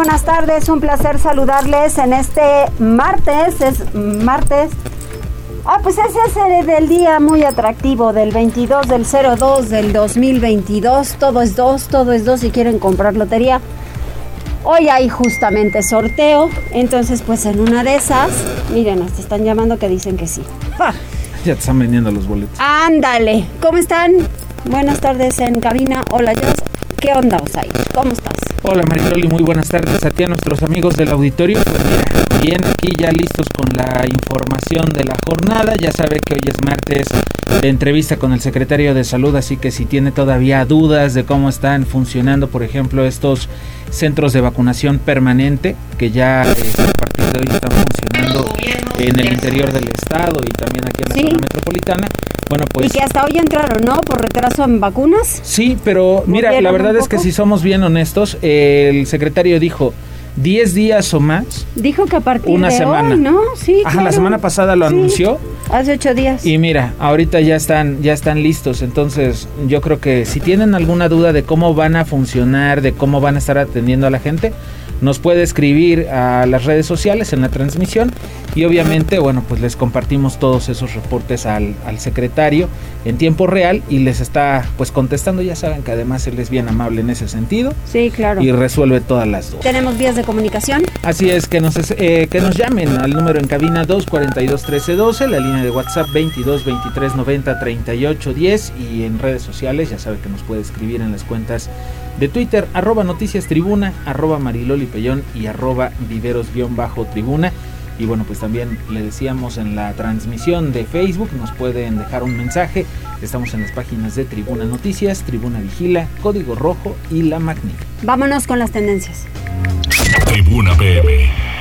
Buenas tardes, un placer saludarles en este martes, es martes. Ah, pues ese es el del día muy atractivo, del 22 del 02 del 2022. Todo es dos, todo es dos si quieren comprar lotería. Hoy hay justamente sorteo, entonces pues en una de esas, miren, hasta están llamando que dicen que sí. Ya te están vendiendo los boletos. Ándale, ¿cómo están? Buenas tardes en cabina. Hola, Jos. ¿Qué onda, Osai? ¿Cómo estás? Hola Maritoli, muy buenas tardes a ti, a nuestros amigos del auditorio. Pues mira, bien aquí ya listos con la información de la jornada. Ya sabe que hoy es martes de entrevista con el secretario de salud, así que si tiene todavía dudas de cómo están funcionando, por ejemplo, estos centros de vacunación permanente, que ya eh, a partir de hoy están funcionando en el interior del estado y también aquí en la zona metropolitana. Bueno, pues. Y que hasta hoy entraron, ¿no? Por retraso en vacunas. Sí, pero mira, la verdad es que si somos bien honestos, el secretario dijo 10 días o más. Dijo que a partir una de semana. hoy, ¿no? Sí. Ajá, la semana pasada lo anunció. Hace ocho días. Y mira, ahorita ya están, ya están listos. Entonces, yo creo que si tienen alguna duda de cómo van a funcionar, de cómo van a estar atendiendo a la gente, nos puede escribir a las redes sociales en la transmisión y obviamente, bueno, pues les compartimos todos esos reportes al, secretario en tiempo real y les está pues contestando. Ya saben que además él es bien amable en ese sentido. Sí, claro. Y resuelve todas las dudas. ¿Tenemos vías de comunicación? Así es, que nos, eh, que nos llamen al número en cabina 242 1312, la línea de WhatsApp 22 23 90 38 10 y en redes sociales, ya sabe que nos puede escribir en las cuentas de Twitter, arroba noticias tribuna, arroba mariloli pellón y arroba viveros-tribuna. Y bueno, pues también le decíamos en la transmisión de Facebook, nos pueden dejar un mensaje. Estamos en las páginas de Tribuna Noticias, Tribuna Vigila, Código Rojo y La Magnífica. Vámonos con las tendencias. Tribuna PM.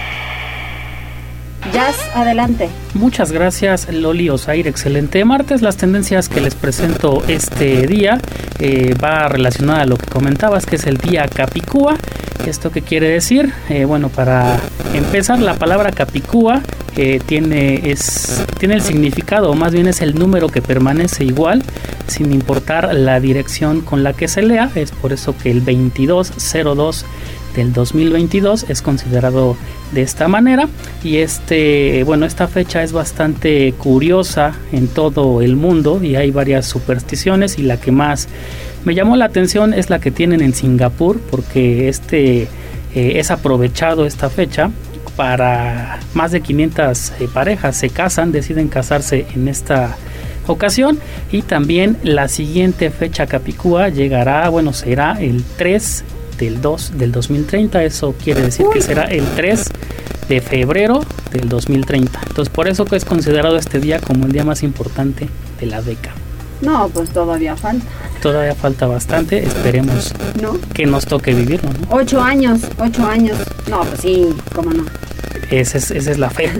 Jazz, adelante. Muchas gracias Loli Osair, excelente martes. Las tendencias que les presento este día eh, va relacionada a lo que comentabas, que es el día Capicúa. ¿Esto qué quiere decir? Eh, bueno, para empezar, la palabra Capicúa eh, tiene, es, tiene el significado, o más bien es el número que permanece igual, sin importar la dirección con la que se lea. Es por eso que el 2202 del 2022 es considerado de esta manera. Y este bueno esta fecha es bastante curiosa en todo el mundo y hay varias supersticiones y la que más me llamó la atención es la que tienen en Singapur porque este eh, es aprovechado esta fecha para más de 500 eh, parejas se casan deciden casarse en esta ocasión y también la siguiente fecha capicúa llegará bueno será el 3 del 2 del 2030. Eso quiere decir que será el 3 de febrero del 2030. Entonces por eso que es considerado este día como el día más importante de la década. No, pues todavía falta. Todavía falta bastante, esperemos que nos toque vivirlo. Ocho años, ocho años. No, pues sí, cómo no. Esa es, esa es la fe.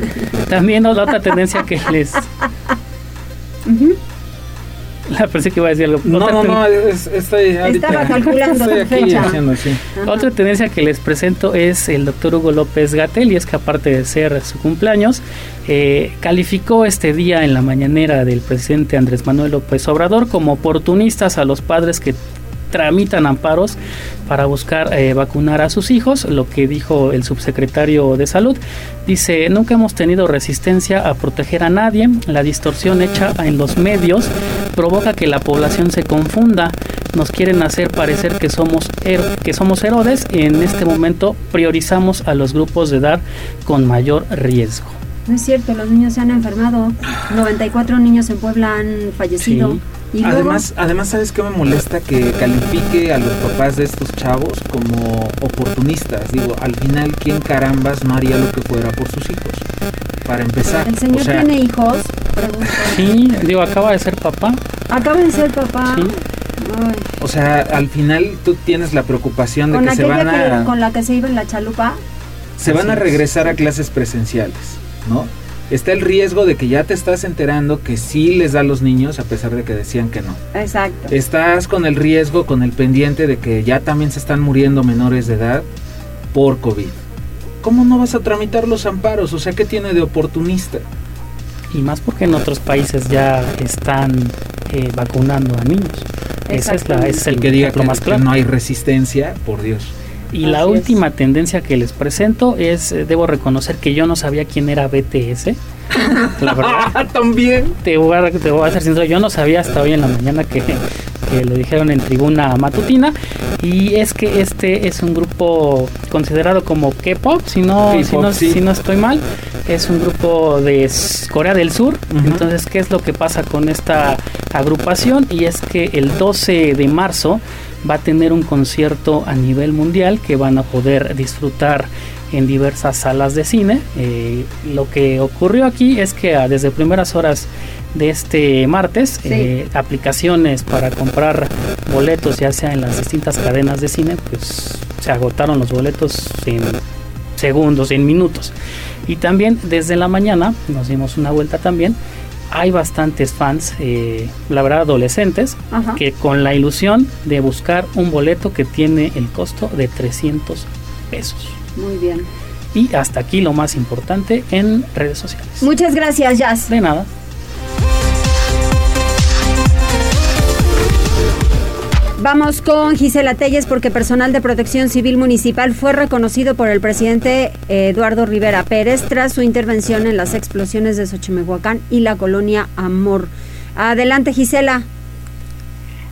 También la otra tendencia que les... La pensé que iba a decir algo. No, no, no, estoy Estaba calculando estoy aquí haciendo, sí. Otra tendencia que les presento es el doctor Hugo López Gatel, y es que aparte de ser su cumpleaños, eh, calificó este día en la mañanera del presidente Andrés Manuel López Obrador como oportunistas a los padres que tramitan amparos para buscar eh, vacunar a sus hijos, lo que dijo el subsecretario de salud. Dice, nunca hemos tenido resistencia a proteger a nadie, la distorsión hecha en los medios provoca que la población se confunda, nos quieren hacer parecer que somos, que somos Herodes y en este momento priorizamos a los grupos de edad con mayor riesgo. No es cierto, los niños se han enfermado, 94 niños en Puebla han fallecido. Además, además, ¿sabes qué me molesta? Que califique a los papás de estos chavos como oportunistas. Digo, al final, ¿quién carambas no haría lo que fuera por sus hijos? Para empezar. El señor tiene hijos. Sí, digo, acaba de ser papá. Acaba de ser papá. Sí. Ay. O sea, al final tú tienes la preocupación de que se van que- a con la que se iba en la chalupa. se van a es. regresar a clases presenciales, ¿no? Está el riesgo de que ya te estás enterando que sí les da a los niños a pesar de que decían que no. Exacto. Estás con el riesgo, con el pendiente de que ya también se están muriendo menores de edad por COVID. ¿Cómo no vas a tramitar los amparos? O sea, ¿qué tiene de oportunista? Y más porque en otros países ya están eh, vacunando a niños. Ese es, la, ese es el El que diga que, más que claro. no hay resistencia, por Dios. Y la Así es. última tendencia que les presento es, eh, debo reconocer que yo no sabía quién era BTS. La verdad, también. te voy, a, te voy a ser sincero, yo no sabía hasta hoy en la mañana que, que lo dijeron en tribuna matutina. Y es que este es un grupo considerado como K-pop, si no, si, no, sí. si no estoy mal. Es un grupo de Corea del Sur. Ujú. Entonces, ¿qué es lo que pasa con esta agrupación? Y es que el 12 de marzo va a tener un concierto a nivel mundial que van a poder disfrutar en diversas salas de cine. Eh, lo que ocurrió aquí es que ah, desde primeras horas de este martes, Sí. eh, aplicaciones para comprar boletos, ya sea en las distintas cadenas de cine, pues se agotaron los boletos en segundos, en minutos. Y también desde la mañana nos dimos una vuelta también. Hay bastantes fans, eh, la verdad adolescentes, Ajá. que con la ilusión de buscar un boleto que tiene el costo de 300 pesos. Muy bien. Y hasta aquí lo más importante en redes sociales. Muchas gracias, Jazz. De nada. Vamos con Gisela Telles porque personal de protección civil municipal fue reconocido por el presidente eh, Eduardo Rivera Pérez tras su intervención en las explosiones de Xochimehuacán y la colonia Amor. Adelante, Gisela.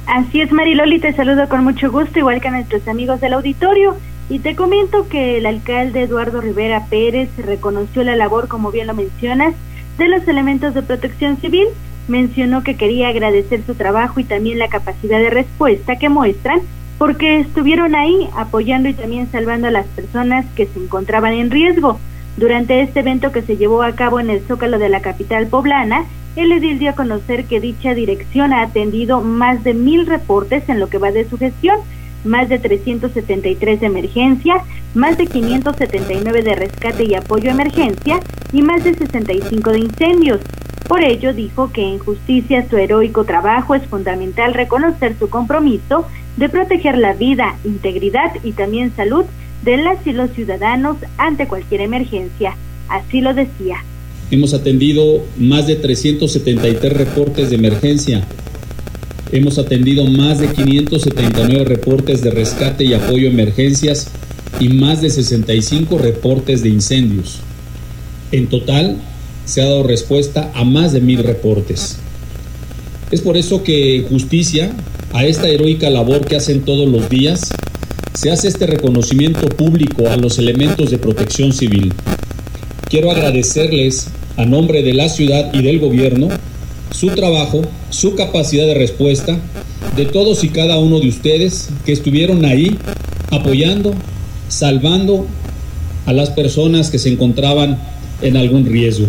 Así es, Mariloli, te saludo con mucho gusto, igual que a nuestros amigos del auditorio. Y te comento que el alcalde Eduardo Rivera Pérez reconoció la labor, como bien lo mencionas, de los elementos de protección civil. Mencionó que quería agradecer su trabajo y también la capacidad de respuesta que muestran, porque estuvieron ahí apoyando y también salvando a las personas que se encontraban en riesgo. Durante este evento que se llevó a cabo en el Zócalo de la capital poblana, el edil dio a conocer que dicha dirección ha atendido más de mil reportes en lo que va de su gestión, más de 373 de emergencia, más de 579 de rescate y apoyo a emergencia y más de 65 de incendios. Por ello dijo que en justicia su heroico trabajo es fundamental reconocer su compromiso de proteger la vida, integridad y también salud de las y los ciudadanos ante cualquier emergencia. Así lo decía. Hemos atendido más de 373 reportes de emergencia. Hemos atendido más de 579 reportes de rescate y apoyo a emergencias y más de 65 reportes de incendios. En total, se ha dado respuesta a más de mil reportes. Es por eso que en justicia a esta heroica labor que hacen todos los días, se hace este reconocimiento público a los elementos de protección civil. Quiero agradecerles a nombre de la ciudad y del gobierno su trabajo, su capacidad de respuesta, de todos y cada uno de ustedes que estuvieron ahí apoyando, salvando a las personas que se encontraban en algún riesgo.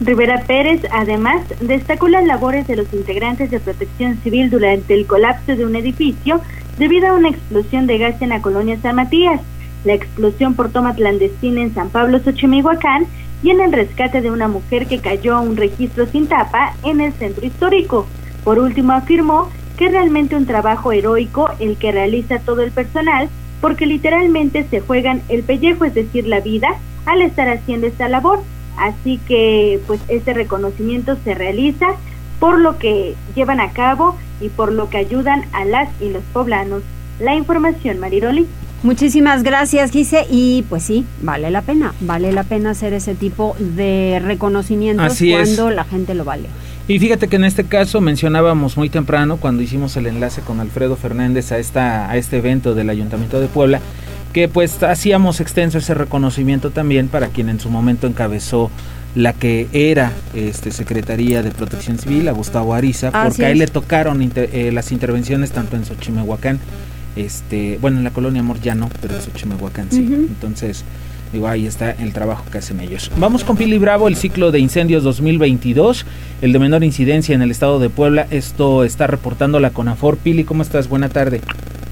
Rivera Pérez, además, destacó las labores de los integrantes de protección civil durante el colapso de un edificio debido a una explosión de gas en la colonia San Matías, la explosión por toma clandestina en San Pablo Xochimilhuacán y en el rescate de una mujer que cayó a un registro sin tapa en el centro histórico. Por último, afirmó que realmente un trabajo heroico el que realiza todo el personal porque literalmente se juegan el pellejo, es decir, la vida, al estar haciendo esta labor. Así que pues este reconocimiento se realiza por lo que llevan a cabo y por lo que ayudan a las y los poblanos. La información, Mariroli. Muchísimas gracias, Gise. Y pues sí, vale la pena, vale la pena hacer ese tipo de reconocimientos Así es. cuando la gente lo vale. Y fíjate que en este caso mencionábamos muy temprano cuando hicimos el enlace con Alfredo Fernández a esta a este evento del Ayuntamiento de Puebla que pues hacíamos extenso ese reconocimiento también para quien en su momento encabezó la que era este Secretaría de Protección Civil a Gustavo Ariza porque a él le tocaron inter- eh, las intervenciones tanto en Xochimehuacán este bueno en la colonia Amor ya no pero en Xochimehuacán sí entonces Digo, ahí está el trabajo que hacen ellos. Vamos con Pili Bravo, el ciclo de incendios 2022, el de menor incidencia en el estado de Puebla. Esto está reportando la CONAFOR. Pili, ¿cómo estás? Buena tarde.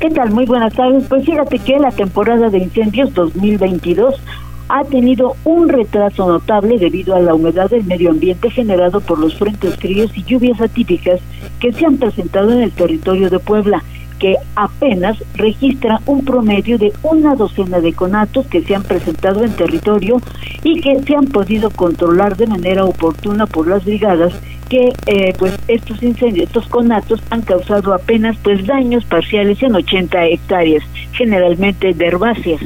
¿Qué tal? Muy buenas tardes. Pues fíjate que la temporada de incendios 2022 ha tenido un retraso notable debido a la humedad del medio ambiente generado por los frentes fríos y lluvias atípicas que se han presentado en el territorio de Puebla que apenas registra un promedio de una docena de conatos que se han presentado en territorio y que se han podido controlar de manera oportuna por las brigadas eh, pues estos incendios, estos conatos han causado apenas pues daños parciales en 80 hectáreas, generalmente de herbáceas.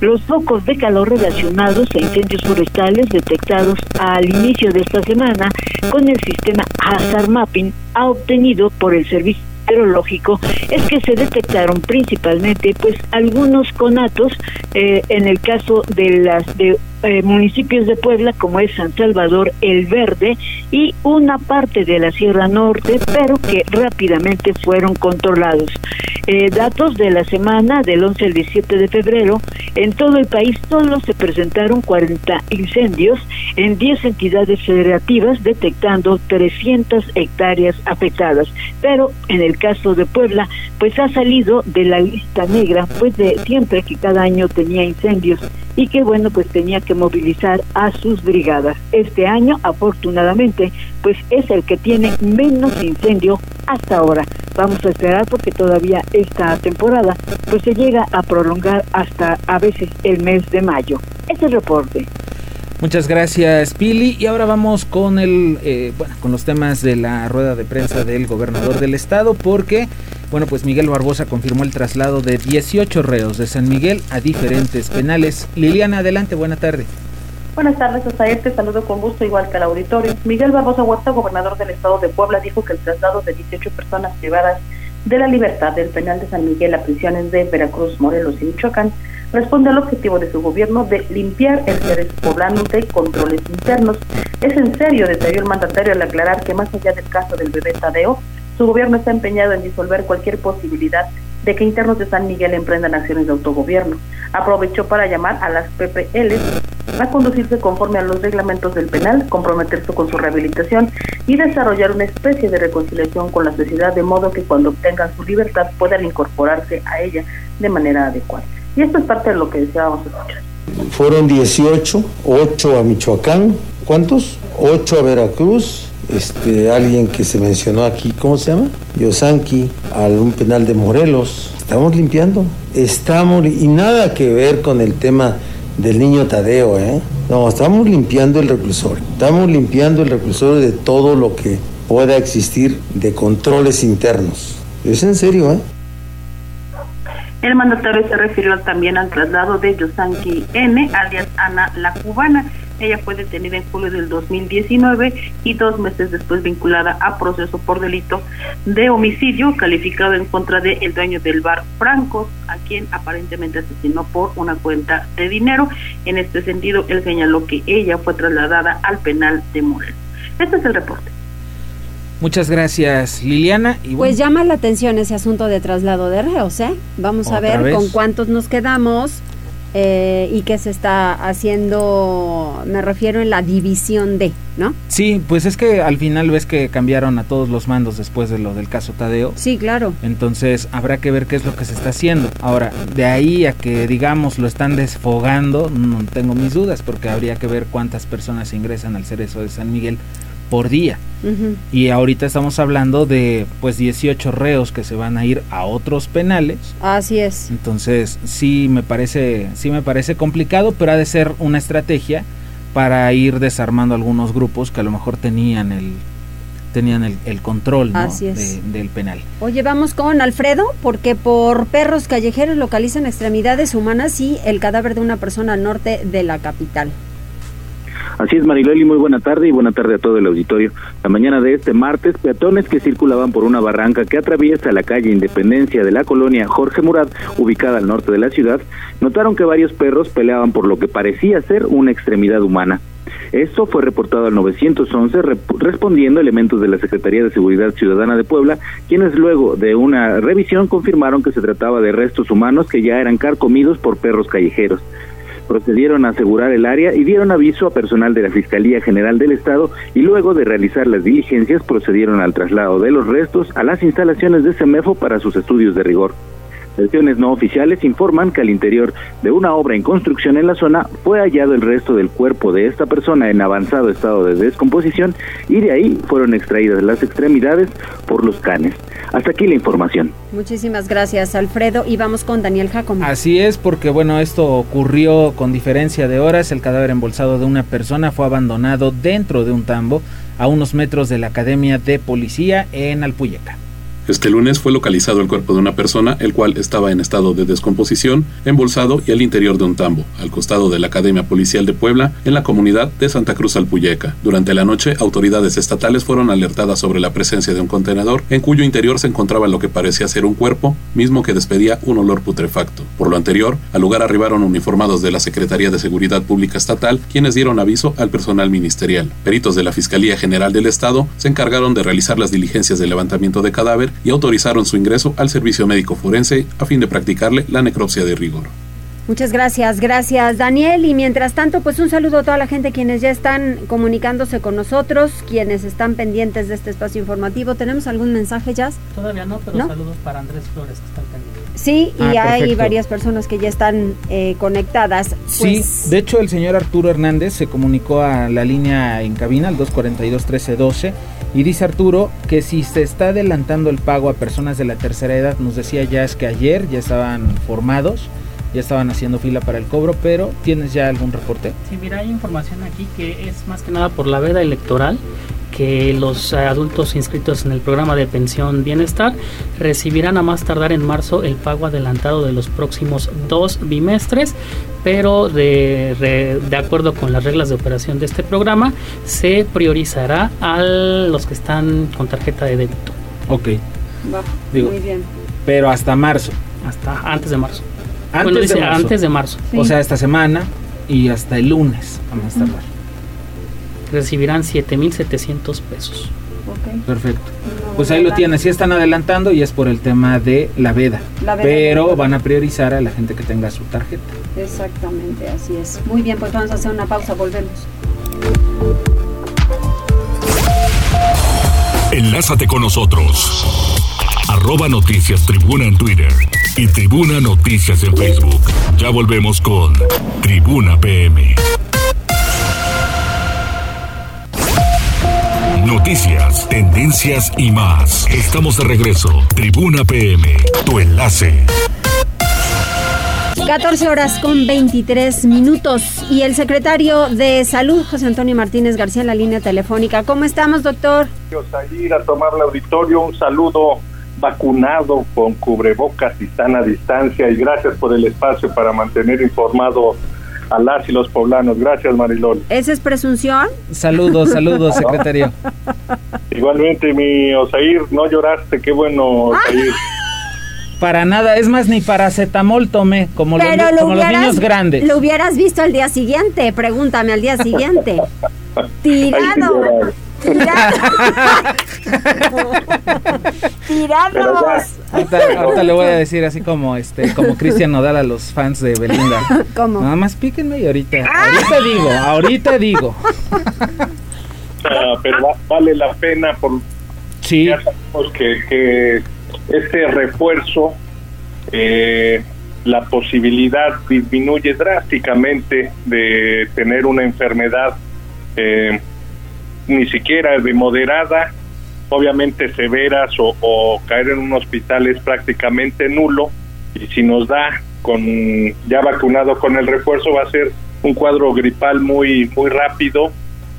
Los focos de calor relacionados a incendios forestales detectados al inicio de esta semana con el sistema Hazard Mapping ha obtenido por el servicio meteorológico es que se detectaron principalmente pues algunos conatos eh, en el caso de las de eh, municipios de Puebla como es San Salvador el Verde y una parte de la Sierra Norte pero que rápidamente fueron controlados eh, datos de la semana del 11 al 17 de febrero en todo el país solo se presentaron 40 incendios en 10 entidades federativas detectando 300 hectáreas afectadas pero en el caso de Puebla, pues ha salido de la lista negra, pues de siempre que cada año tenía incendios y que bueno, pues tenía que movilizar a sus brigadas. Este año, afortunadamente, pues es el que tiene menos incendio hasta ahora. Vamos a esperar porque todavía esta temporada pues se llega a prolongar hasta a veces el mes de mayo. Ese reporte. Muchas gracias, Pili. Y ahora vamos con el, eh, bueno, con los temas de la rueda de prensa del gobernador del estado, porque, bueno, pues Miguel Barbosa confirmó el traslado de 18 reos de San Miguel a diferentes penales. Liliana, adelante, buena tarde. Buenas tardes, hasta te saludo con gusto, igual que al auditorio. Miguel Barbosa Huerta, gobernador del estado de Puebla, dijo que el traslado de 18 personas privadas de la libertad del penal de San Miguel a prisiones de Veracruz, Morelos y Michoacán responde al objetivo de su gobierno de limpiar el cerebro poblano de controles internos. Es en serio, detalló el mandatario al aclarar que más allá del caso del bebé Tadeo, su gobierno está empeñado en disolver cualquier posibilidad de que internos de San Miguel emprendan acciones de autogobierno. Aprovechó para llamar a las PPL a conducirse conforme a los reglamentos del penal, comprometerse con su rehabilitación y desarrollar una especie de reconciliación con la sociedad de modo que cuando obtengan su libertad puedan incorporarse a ella de manera adecuada. Y esto es parte de lo que deseábamos escuchar. Fueron 18, 8 a Michoacán, ¿cuántos? 8 a Veracruz, este, alguien que se mencionó aquí, ¿cómo se llama? Yosanki, a un penal de Morelos. Estamos limpiando, estamos, y nada que ver con el tema del niño Tadeo, ¿eh? No, estamos limpiando el reclusorio, estamos limpiando el reclusorio de todo lo que pueda existir de controles internos. Es en serio, ¿eh? El mandatario se refirió también al traslado de Yosanki N, alias Ana la Cubana. Ella fue detenida en julio del 2019 y dos meses después vinculada a proceso por delito de homicidio calificado en contra del el dueño del bar Franco, a quien aparentemente asesinó por una cuenta de dinero. En este sentido, él señaló que ella fue trasladada al penal de Morelos. Este es el reporte. Muchas gracias, Liliana. Y Pues llama la atención ese asunto de traslado de reos, ¿eh? Vamos a ver con cuántos nos quedamos eh, y qué se está haciendo, me refiero en la división de, ¿no? Sí, pues es que al final ves que cambiaron a todos los mandos después de lo del caso Tadeo. Sí, claro. Entonces habrá que ver qué es lo que se está haciendo. Ahora, de ahí a que digamos lo están desfogando, no tengo mis dudas porque habría que ver cuántas personas ingresan al cerezo de San Miguel por día. Y ahorita estamos hablando de pues 18 reos que se van a ir a otros penales. Así es. Entonces, sí me parece sí me parece complicado, pero ha de ser una estrategia para ir desarmando algunos grupos que a lo mejor tenían el tenían el, control del penal. Oye, vamos con Alfredo, porque por perros callejeros localizan extremidades humanas y el cadáver de una persona al norte de la capital. Así es, Mariloli, muy buena tarde y buena tarde a todo el auditorio. La mañana de este martes, peatones que circulaban por una barranca que atraviesa la calle Independencia de la colonia Jorge Murat, ubicada al norte de la ciudad, notaron que varios perros peleaban por lo que parecía ser una extremidad humana. Esto fue reportado al 911 respondiendo elementos de la Secretaría de Seguridad Ciudadana de Puebla, quienes luego de una revisión confirmaron que se trataba de restos humanos que ya eran carcomidos por perros callejeros. Procedieron a asegurar el área y dieron aviso a personal de la Fiscalía General del Estado y luego de realizar las diligencias procedieron al traslado de los restos a las instalaciones de CEMEFO para sus estudios de rigor. Versiones no oficiales informan que al interior de una obra en construcción en la zona fue hallado el resto del cuerpo de esta persona en avanzado estado de descomposición y de ahí fueron extraídas las extremidades por los canes. Hasta aquí la información. Muchísimas gracias, Alfredo. Y vamos con Daniel Jacome. Así es, porque bueno, esto ocurrió con diferencia de horas. El cadáver embolsado de una persona fue abandonado dentro de un tambo a unos metros de la Academia de Policía en Alpuyeca. Este lunes fue localizado el cuerpo de una persona, el cual estaba en estado de descomposición, embolsado y al interior de un tambo, al costado de la Academia Policial de Puebla, en la comunidad de Santa Cruz Alpuyeca. Durante la noche, autoridades estatales fueron alertadas sobre la presencia de un contenedor, en cuyo interior se encontraba lo que parecía ser un cuerpo, mismo que despedía un olor putrefacto. Por lo anterior, al lugar arribaron uniformados de la Secretaría de Seguridad Pública Estatal, quienes dieron aviso al personal ministerial. Peritos de la Fiscalía General del Estado se encargaron de realizar las diligencias de levantamiento de cadáver y autorizaron su ingreso al servicio médico forense a fin de practicarle la necropsia de rigor. Muchas gracias, gracias Daniel. Y mientras tanto, pues un saludo a toda la gente quienes ya están comunicándose con nosotros, quienes están pendientes de este espacio informativo. ¿Tenemos algún mensaje, Jazz? Todavía no, pero saludos para Andrés Flores que está pendiente. Sí, y ah, hay varias personas que ya están eh, conectadas. Sí, pues de hecho el señor Arturo Hernández se comunicó a la línea en cabina, al 242-1312, y dice Arturo que si se está adelantando el pago a personas de la tercera edad, nos decía ya es que ayer ya estaban formados ya estaban haciendo fila para el cobro, pero ¿tienes ya algún reporte? Sí, mira, hay información aquí que es más que nada por la veda electoral que los adultos inscritos en el programa de pensión bienestar recibirán a más tardar en marzo el pago adelantado de los próximos dos bimestres, pero de, de acuerdo con las reglas de operación de este programa, se priorizará a los que están con tarjeta de débito. Ok. Va, muy bien. Pero hasta marzo. Hasta antes de marzo. Antes, de, marzo. antes de marzo. O sea, esta semana y hasta el lunes vamos a estar Recibirán 7.700 pesos. Okay. Perfecto. pues ahí lo tienes. Sí están adelantando y es por el tema de la veda. La veda pero van a priorizar a la gente que tenga su tarjeta. Exactamente, así es. Muy bien, pues vamos a hacer una pausa. Volvemos. Enlázate con nosotros. Arroba Noticias Tribuna en Twitter y Tribuna Noticias en Facebook. Ya volvemos con Tribuna PM. Noticias, tendencias y más. Estamos de regreso. Tribuna PM, tu enlace. 14 horas con 23 minutos. Y el secretario de Salud, José Antonio Martínez García, en la línea telefónica. ¿Cómo estamos, doctor? A ir a tomar el auditorio. Un saludo vacunado con cubrebocas y sana distancia y gracias por el espacio para mantener informado a las y los poblanos. Gracias, Marilol. ¿Esa es presunción? Saludos, saludos, secretario. Igualmente, mi Osair, no lloraste, qué bueno, Osair. Para nada, es más, ni paracetamol tomé, como, los, como los niños grandes. Lo hubieras visto al día siguiente, pregúntame al día siguiente. Tirado. ¡Tirados! Ahorita, le voy a decir así como este, como Cristian Nodal a los fans de Belinda. ¿Cómo? Nada más píquenme y ahorita, ¡Ah! ahorita digo, ahorita digo. Ah, pero vale la pena por sí. que, que este refuerzo eh, la posibilidad disminuye drásticamente de tener una enfermedad eh, ni siquiera de moderada, obviamente severas o, caer en un hospital es prácticamente nulo. Y si nos da con ya vacunado con el refuerzo va a ser un cuadro gripal muy muy rápido.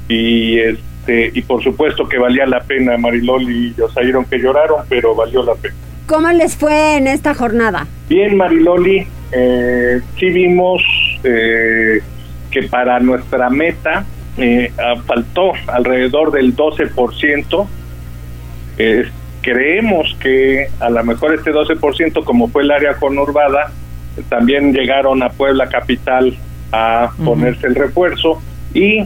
Y este y por supuesto que valía la pena Marilol y Yosairo que lloraron pero valió la pena. ¿Cómo les fue en esta jornada? Bien Mariloli. Eh, sí vimos eh, que para nuestra meta eh, faltó alrededor del 12%. Eh, creemos que a lo mejor este 12%, como fue el área conurbada, también llegaron a Puebla Capital a ponerse el refuerzo. Y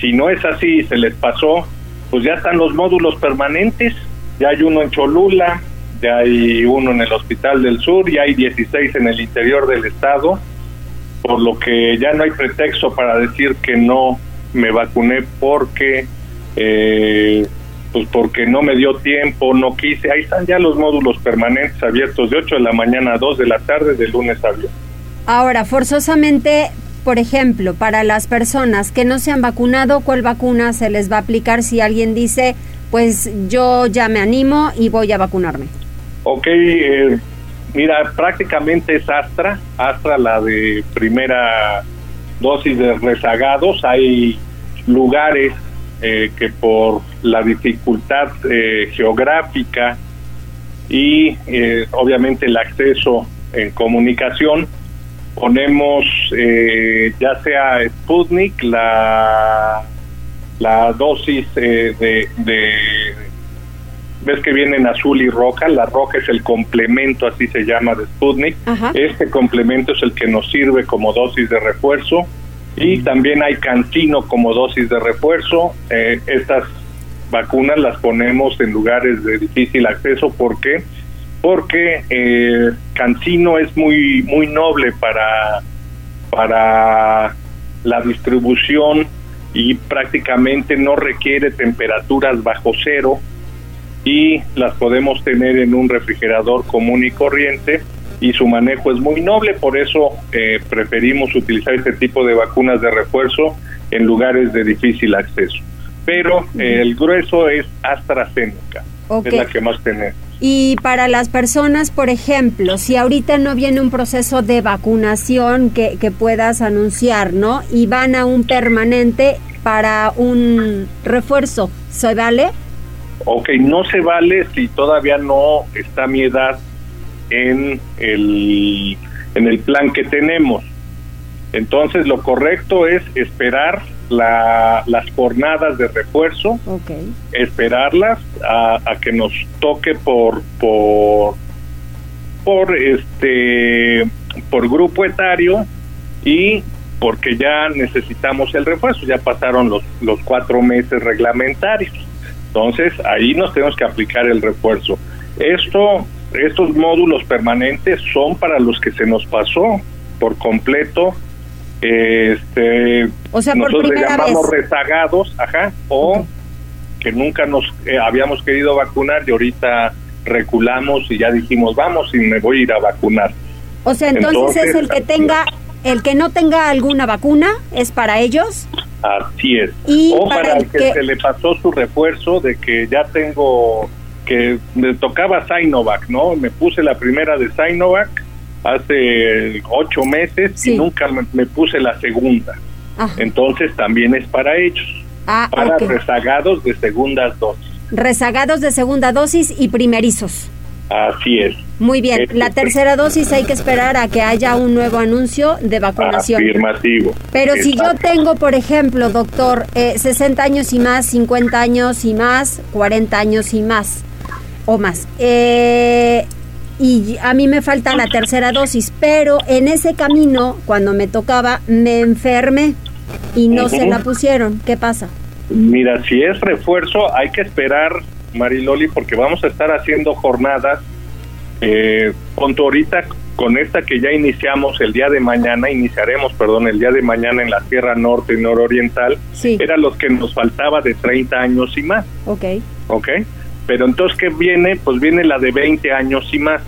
si no es así, se les pasó, pues ya están los módulos permanentes, ya hay uno en Cholula, ya hay uno en el Hospital del Sur, ya hay 16 en el interior del estado. Por lo que ya no hay pretexto para decir que no me vacuné porque eh, pues porque no me dio tiempo, no quise. Ahí están ya los módulos permanentes abiertos de 8 de la mañana a 2 de la tarde, de lunes a viernes. Ahora, forzosamente, por ejemplo, para las personas que no se han vacunado, ¿cuál vacuna se les va a aplicar si alguien dice, pues yo ya me animo y voy a vacunarme? Ok, eh, mira, prácticamente es Astra, Astra la de primera dosis de rezagados. Hay lugares eh, que por la dificultad eh, geográfica y eh, obviamente el acceso en comunicación, ponemos ya sea Sputnik, la, la dosis de, de, ves que vienen azul y roja, la roja es el complemento, así se llama, de Sputnik, este complemento es el que nos sirve como dosis de refuerzo, y también hay cancino como dosis de refuerzo. Eh, estas vacunas las ponemos en lugares de difícil acceso. ¿Por qué? Porque eh, cancino es muy, muy noble para, para la distribución y prácticamente no requiere temperaturas bajo cero y las podemos tener en un refrigerador común y corriente y su manejo es muy noble, por eso eh, preferimos utilizar este tipo de vacunas de refuerzo en lugares de difícil acceso. Pero eh, el grueso es AstraZeneca, es la que más tenemos. Y para las personas, por ejemplo, si ahorita no viene un proceso de vacunación que, que puedas anunciar, ¿no? Y van a un permanente para un refuerzo, ¿se vale? Ok, no se vale si todavía no está mi edad en el, en el plan que tenemos. Entonces, lo correcto es esperar la, las jornadas de refuerzo, esperarlas a, que nos toque por, por, por, este, por grupo etario y porque ya necesitamos el refuerzo, ya pasaron los, los cuatro meses reglamentarios. Entonces, ahí nos tenemos que aplicar el refuerzo. Esto estos módulos permanentes son para los que se nos pasó por completo. Este, o sea, nosotros le llamamos rezagados, ajá, o que nunca nos eh, habíamos querido vacunar y ahorita reculamos y ya dijimos, vamos y me voy a ir a vacunar. O sea, entonces, es el que tenga, el que no tenga alguna vacuna, ¿es para ellos? Así es. o para, el que, se le pasó su refuerzo de que ya tengo que me tocaba Sinovac, ¿no? Me puse la primera de Sinovac hace ocho meses y nunca me, puse la segunda. Entonces también es para ellos, ah, para rezagados de segundas dosis. Rezagados de segunda dosis y primerizos. Así es. Muy bien, la tercera dosis hay que esperar a que haya un nuevo anuncio de vacunación. Afirmativo. Pero si yo tengo, por ejemplo, doctor, eh, 60 años y más, 50 años y más, 40 años y más, o más. Eh, y a mí me falta la tercera dosis, pero en ese camino, cuando me tocaba, me enfermé y no se la pusieron. ¿Qué pasa? Mira, si es refuerzo, hay que esperar, Mariloli, porque vamos a estar haciendo jornadas. Eh, ahorita, con esta que ya iniciamos el día de mañana, iniciaremos, perdón, el día de mañana en la Sierra Norte y Nororiental, sí. eran los que nos faltaba de 30 años y más. Ok. Ok. Pero entonces, ¿qué viene? Pues viene la de 20 años y más.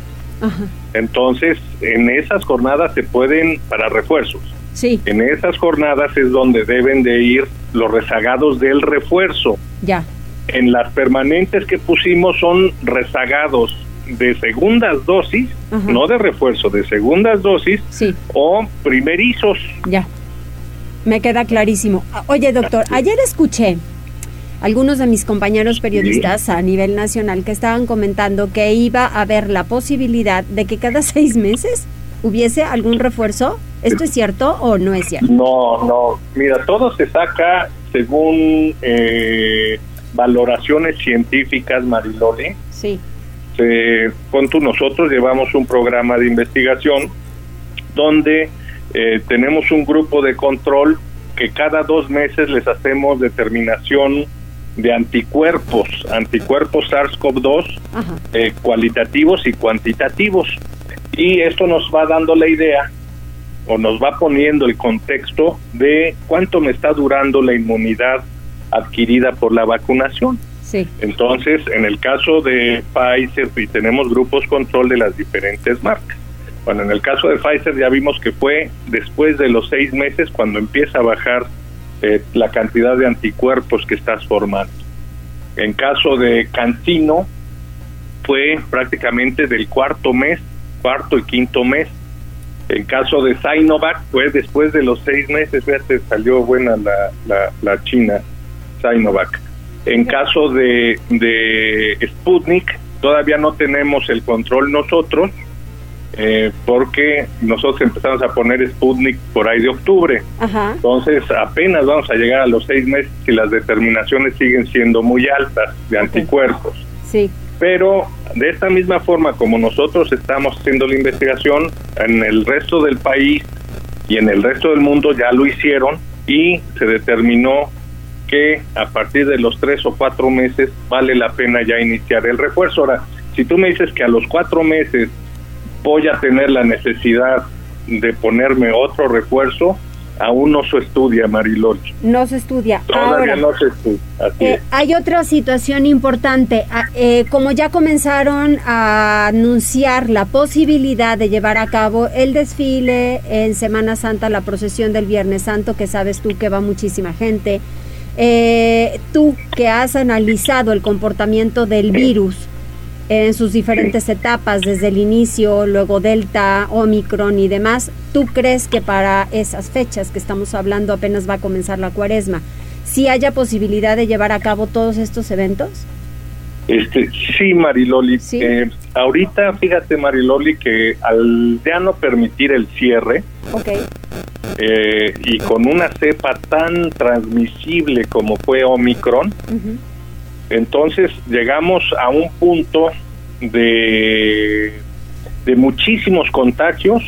Entonces, en esas jornadas se pueden, para refuerzos, sí. en esas jornadas es donde deben de ir los rezagados del refuerzo. Ya. En las permanentes que pusimos son rezagados de segundas dosis, no de refuerzo, de segundas dosis sí. o primerizos. Ya. Me queda clarísimo. Oye, doctor, ayer escuché algunos de mis compañeros periodistas a nivel nacional que estaban comentando que iba a haber la posibilidad de que cada seis meses hubiese algún refuerzo. ¿Esto es cierto o no es cierto? No, no. Mira, todo se saca según eh, valoraciones científicas, Mariloli. Sí. con tú, nosotros llevamos un programa de investigación donde eh, tenemos un grupo de control que cada dos meses les hacemos determinación de anticuerpos, anticuerpos SARS-CoV-2 eh, cualitativos y cuantitativos. Y esto nos va dando la idea o nos va poniendo el contexto de cuánto me está durando la inmunidad adquirida por la vacunación. Sí. Entonces, en el caso de Pfizer, y tenemos grupos control de las diferentes marcas. Bueno, en el caso de Pfizer ya vimos que fue después de los seis meses cuando empieza a bajar eh, la cantidad de anticuerpos que estás formando. En caso de Cancino, fue prácticamente del cuarto mes, cuarto y quinto mes. En caso de Sinovac, fue después de los seis meses, fíjate, salió buena la, la, la China, Sinovac. En caso de, de Sputnik, todavía no tenemos el control nosotros, eh, porque nosotros empezamos a poner Sputnik por ahí de octubre. Ajá. Entonces apenas vamos a llegar a los seis meses y las determinaciones siguen siendo muy altas de anticuerpos. Sí. Pero de esta misma forma como nosotros estamos haciendo la investigación, en el resto del país y en el resto del mundo ya lo hicieron y se determinó que a partir de los tres o cuatro meses vale la pena ya iniciar el refuerzo. Ahora, si tú me dices que a los cuatro meses voy a tener la necesidad de ponerme otro refuerzo, aún no se estudia, Marilol. No se estudia. Todavía Ahora, no se estudia. Así eh, es. hay otra situación importante. Ah, eh, como ya comenzaron a anunciar la posibilidad de llevar a cabo el desfile en Semana Santa, la procesión del Viernes Santo, que sabes tú que va muchísima gente. Eh, tú que has analizado el comportamiento del virus en sus diferentes etapas, desde el inicio, luego Delta, Omicron y demás, ¿tú crees que para esas fechas que estamos hablando apenas va a comenzar la cuaresma, sí haya posibilidad de llevar a cabo todos estos eventos? Este, sí, Mariloli. Eh, ahorita, fíjate, Mariloli, que al ya no permitir el cierre eh, y con una cepa tan transmisible como fue Omicron. Entonces llegamos a un punto de, de muchísimos contagios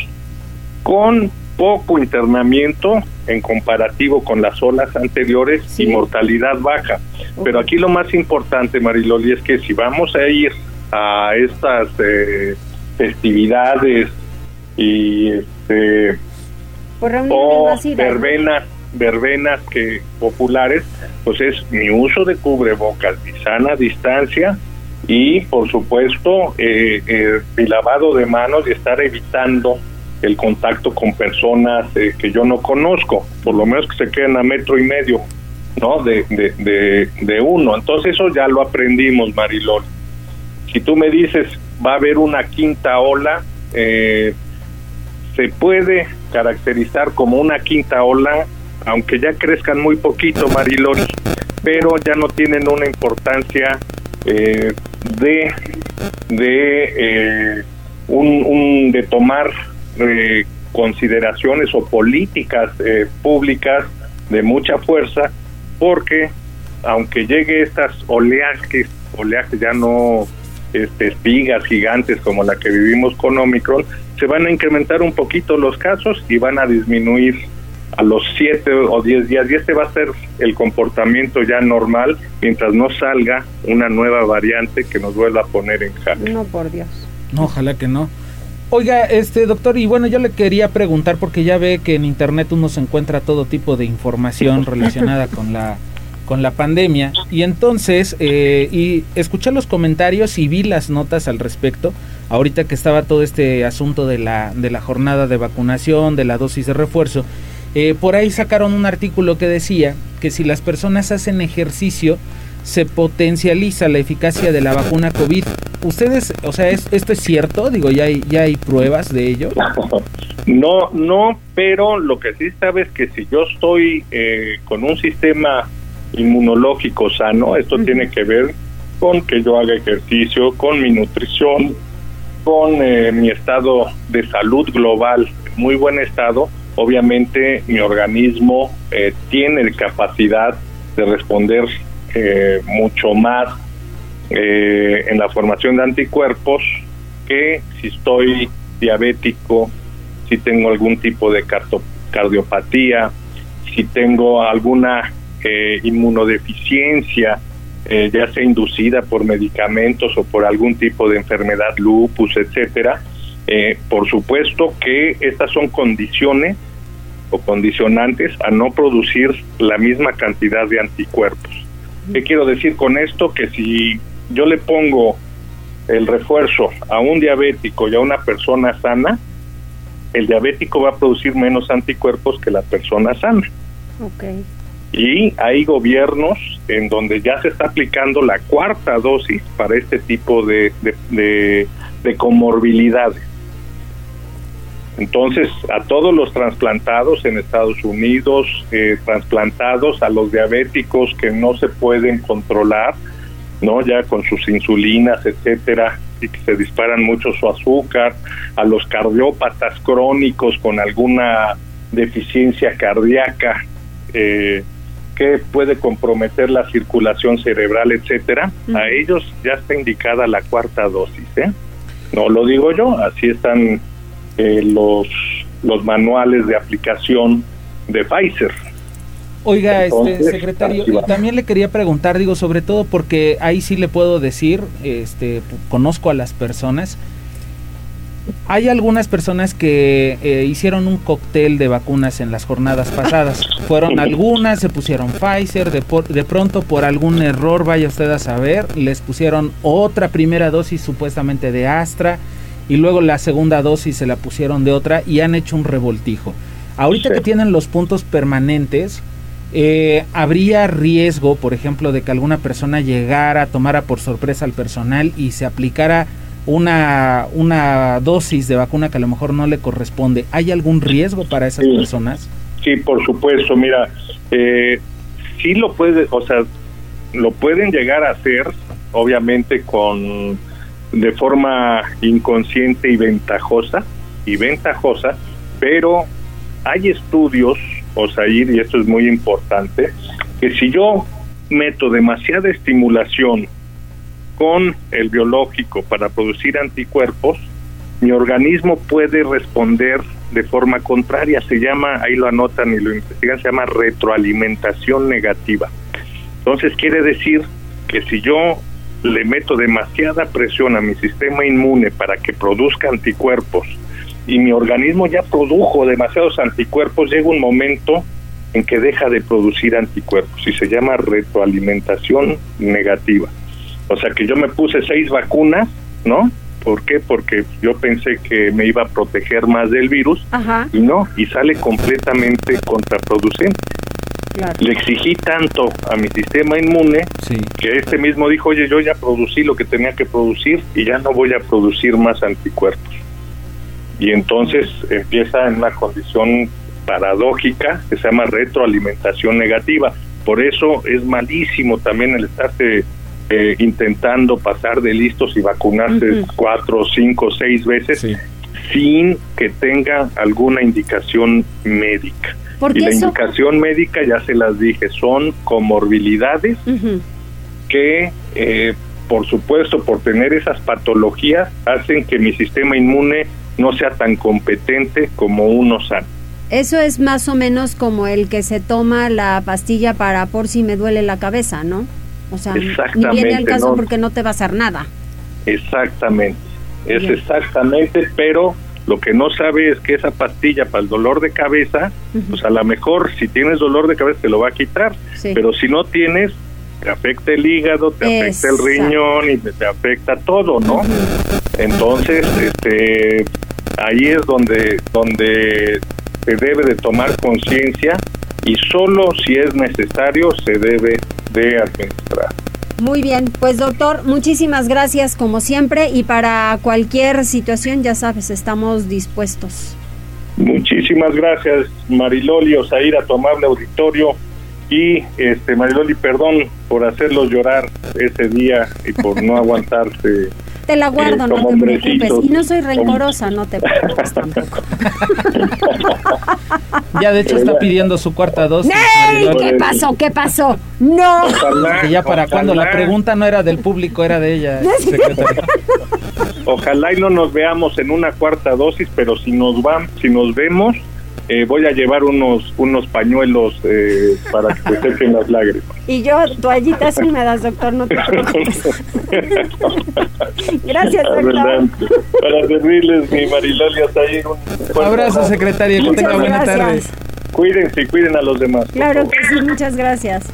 con poco internamiento en comparativo con las olas anteriores y mortalidad baja. Pero aquí lo más importante, Mariloli, es que si vamos a ir a estas eh, festividades y este, o verbenas, verbenas que populares, pues es mi uso de cubrebocas, mi sana distancia y por supuesto eh, eh, mi lavado de manos y estar evitando el contacto con personas eh, que yo no conozco, por lo menos que se queden a metro y medio, ¿no? De, de, uno. Entonces eso ya lo aprendimos, Marilol. Si tú me dices va a haber una quinta ola, eh, se puede caracterizar como una quinta ola, aunque ya crezcan muy poquito, Marilol, pero ya no tienen una importancia eh, de de eh, un, un- de tomar eh, consideraciones o políticas eh, públicas de mucha fuerza, porque aunque llegue estas oleajes, oleajes ya no este, espigas gigantes como la que vivimos con Omicron, se van a incrementar un poquito los casos y van a disminuir a los 7 o 10 días y este va a ser el comportamiento ya normal mientras no salga una nueva variante que nos vuelva a poner en jaque. No, por Dios. No, ojalá que no. Oiga, este doctor, y bueno, yo le quería preguntar porque ya ve que en internet uno se encuentra todo tipo de información relacionada con la con la pandemia y entonces eh, y escuché los comentarios y vi las notas al respecto ahorita que estaba todo este asunto de la de la jornada de vacunación de la dosis de refuerzo eh, por ahí sacaron un artículo que decía que si las personas hacen ejercicio se potencializa la eficacia de la vacuna COVID. ¿Ustedes, o sea, es, esto es cierto? Digo, ¿ya hay, ya hay pruebas de ello? No, no, pero lo que sí sabes es que si yo estoy eh, con un sistema inmunológico sano, esto tiene que ver con que yo haga ejercicio, con mi nutrición, con eh, mi estado de salud global, en muy buen estado, obviamente mi organismo eh, tiene capacidad de responder eh, mucho más eh, en la formación de anticuerpos que si estoy diabético, si tengo algún tipo de cardiopatía, si tengo alguna eh, inmunodeficiencia, eh, ya sea inducida por medicamentos o por algún tipo de enfermedad, lupus, etcétera. Eh, por supuesto que estas son condiciones o condicionantes a no producir la misma cantidad de anticuerpos. ¿Qué quiero decir con esto? Que si yo le pongo el refuerzo a un diabético y a una persona sana, el diabético va a producir menos anticuerpos que la persona sana. Okay. Y hay gobiernos en donde ya se está aplicando la cuarta dosis para este tipo de, de, de comorbilidades. Entonces, a todos los trasplantados en Estados Unidos, eh, trasplantados, a los diabéticos que no se pueden controlar, ¿no? Ya con sus insulinas, etcétera, y que se disparan mucho su azúcar, a los cardiópatas crónicos con alguna deficiencia cardíaca eh, que puede comprometer la circulación cerebral, etcétera, a ellos ya está indicada la cuarta dosis, ¿eh? No lo digo yo, así están eh, los, los manuales de aplicación de Pfizer. Oiga, este secretario, también le quería preguntar, digo, sobre todo porque ahí sí le puedo decir, este, conozco a las personas. Hay algunas personas que eh, hicieron un cóctel de vacunas en las jornadas pasadas. Fueron algunas, se pusieron Pfizer, de, de pronto por algún error, vaya usted a saber, les pusieron otra primera dosis supuestamente de Astra y luego la segunda dosis se la pusieron de otra y han hecho un revoltijo. Ahorita que tienen los puntos permanentes, eh, ¿habría riesgo, por ejemplo, de que alguna persona llegara, tomara por sorpresa al personal y se aplicara una, una dosis de vacuna que a lo mejor no le corresponde? ¿Hay algún riesgo para esas personas? Sí, por supuesto. Mira, eh, sí lo puede, o sea, lo pueden llegar a hacer, obviamente con de forma inconsciente y ventajosa y ventajosa, pero hay estudios, Osair, y esto es muy importante, que si yo meto demasiada estimulación con el biológico para producir anticuerpos, mi organismo puede responder de forma contraria, se llama, ahí lo anotan y lo investigan, se llama retroalimentación negativa. Entonces quiere decir que si yo le meto demasiada presión a mi sistema inmune para que produzca anticuerpos y mi organismo ya produjo demasiados anticuerpos, llega un momento en que deja de producir anticuerpos y se llama retroalimentación negativa. O sea que yo me puse seis vacunas, ¿no? ¿Por qué? Porque yo pensé que me iba a proteger más del virus y no, y sale completamente contraproducente. Le exigí tanto a mi sistema inmune que este mismo dijo, oye, yo ya producí lo que tenía que producir y ya no voy a producir más anticuerpos. Y entonces empieza en una condición paradójica que se llama retroalimentación negativa. Por eso es malísimo también el estarse eh, intentando pasar de listos y vacunarse cuatro, cinco, seis veces sin que tenga alguna indicación médica y la indicación médica, ya se las dije, son comorbilidades que, eh, por supuesto, por tener esas patologías, hacen que mi sistema inmune no sea tan competente como uno sano. Eso es más o menos como el que se toma la pastilla para por si me duele la cabeza, ¿no? O sea, ni viene al caso porque no te va a hacer nada. Exactamente, es exactamente, pero lo que no sabe es que esa pastilla para el dolor de cabeza, pues a lo mejor si tienes dolor de cabeza te lo va a quitar, pero si no tienes, te afecta el hígado, te afecta el riñón y te, afecta todo, ¿no? Entonces, este, ahí es donde, donde se debe de tomar conciencia y solo si es necesario se debe de administrar. Muy bien, pues doctor, muchísimas gracias como siempre y para cualquier situación, ya sabes, estamos dispuestos. Muchísimas gracias, Mariloli Osair, a tu amable auditorio. Y este Mariloli, perdón por hacerlos llorar ese día y por no aguantarse te la guardo, no te preocupes. Y no soy rencorosa, no te preocupes tampoco. ya de hecho está pidiendo su cuarta dosis. ¿Qué pasó? ¿Qué pasó? No. ya para cuando la pregunta no era del público, era de ella, Ojalá y no nos veamos en una cuarta dosis, pero si nos van, si nos vemos, eh, voy a llevar unos unos pañuelos eh, para que sequen las lágrimas. Y yo toallitas sí me das, doctor, no te preocupes. Gracias, doctor. Adelante. Para servirles, mi Mariloli, hasta ahí. Un abrazo, secretaria, que tenga buena tarde. Cuídense y cuiden a los demás. Claro que sí, muchas gracias.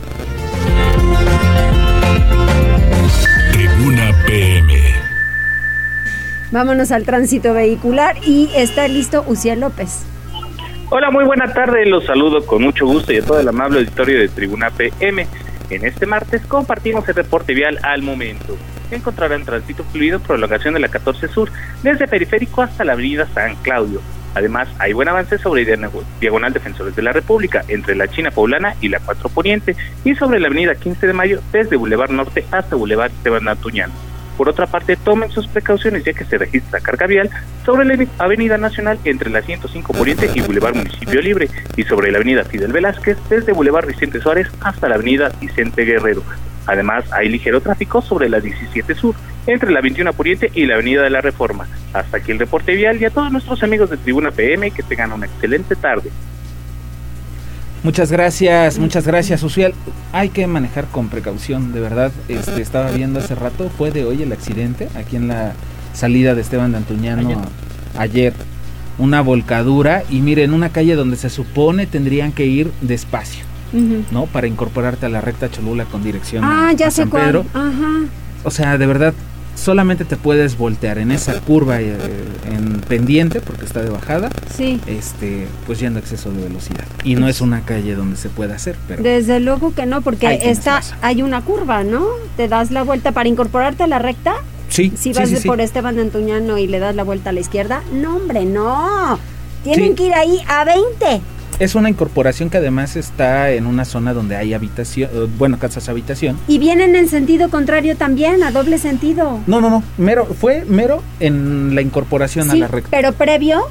Tribuna PM. Vámonos al tránsito vehicular y está listo Uciel López. Hola, muy buena tarde. Los saludo con mucho gusto y a todo el amable auditorio de Tribuna PM. En este martes compartimos el reporte vial al momento. Encontrarán tránsito fluido prolongación de la 14 Sur desde Periférico hasta la Avenida San Claudio. Además, hay buen avance sobre Diagonal Defensores de la República entre la China Poblana y la 4 Poniente y sobre la Avenida 15 de Mayo desde Boulevard Norte hasta Boulevard Esteban Atuñán. Por otra parte, tomen sus precauciones ya que se registra carga vial sobre la Avenida Nacional entre la 105 Poniente y Boulevard Municipio Libre y sobre la Avenida Fidel Velázquez desde Boulevard Vicente Suárez hasta la Avenida Vicente Guerrero. Además, hay ligero tráfico sobre la 17 Sur entre la 21 Poniente y la Avenida de la Reforma. Hasta aquí el reporte vial y a todos nuestros amigos de Tribuna PM que tengan una excelente tarde. Muchas gracias, muchas gracias, Uciel. Hay que manejar con precaución, de verdad. Este, estaba viendo hace rato, fue de hoy el accidente, aquí en la salida de Esteban de Antuñano ayer. Una volcadura y miren, una calle donde se supone tendrían que ir despacio. ¿no? Para incorporarte a la recta Cholula con dirección Ah, a, ya a sé San cuál. Pedro. Ajá. O sea, de verdad, solamente te puedes voltear en esa curva eh, en pendiente, porque está de bajada, Sí. este, pues yendo a exceso de velocidad. Y no es una calle donde se pueda hacer, pero Desde luego que no, porque razón. hay una curva, ¿no? Te das la vuelta para incorporarte a la recta. sí, Si vas sí, de sí. por Esteban Antuñano y le das la vuelta a la izquierda, no, hombre, no. Tienen que ir ahí a 20. Es una incorporación que además está en una zona donde hay habitación, eh, bueno, casas habitación. Y vienen en sentido contrario también, a doble sentido. No, no, no, mero, fue mero en la incorporación Sí, a la recta. pero previo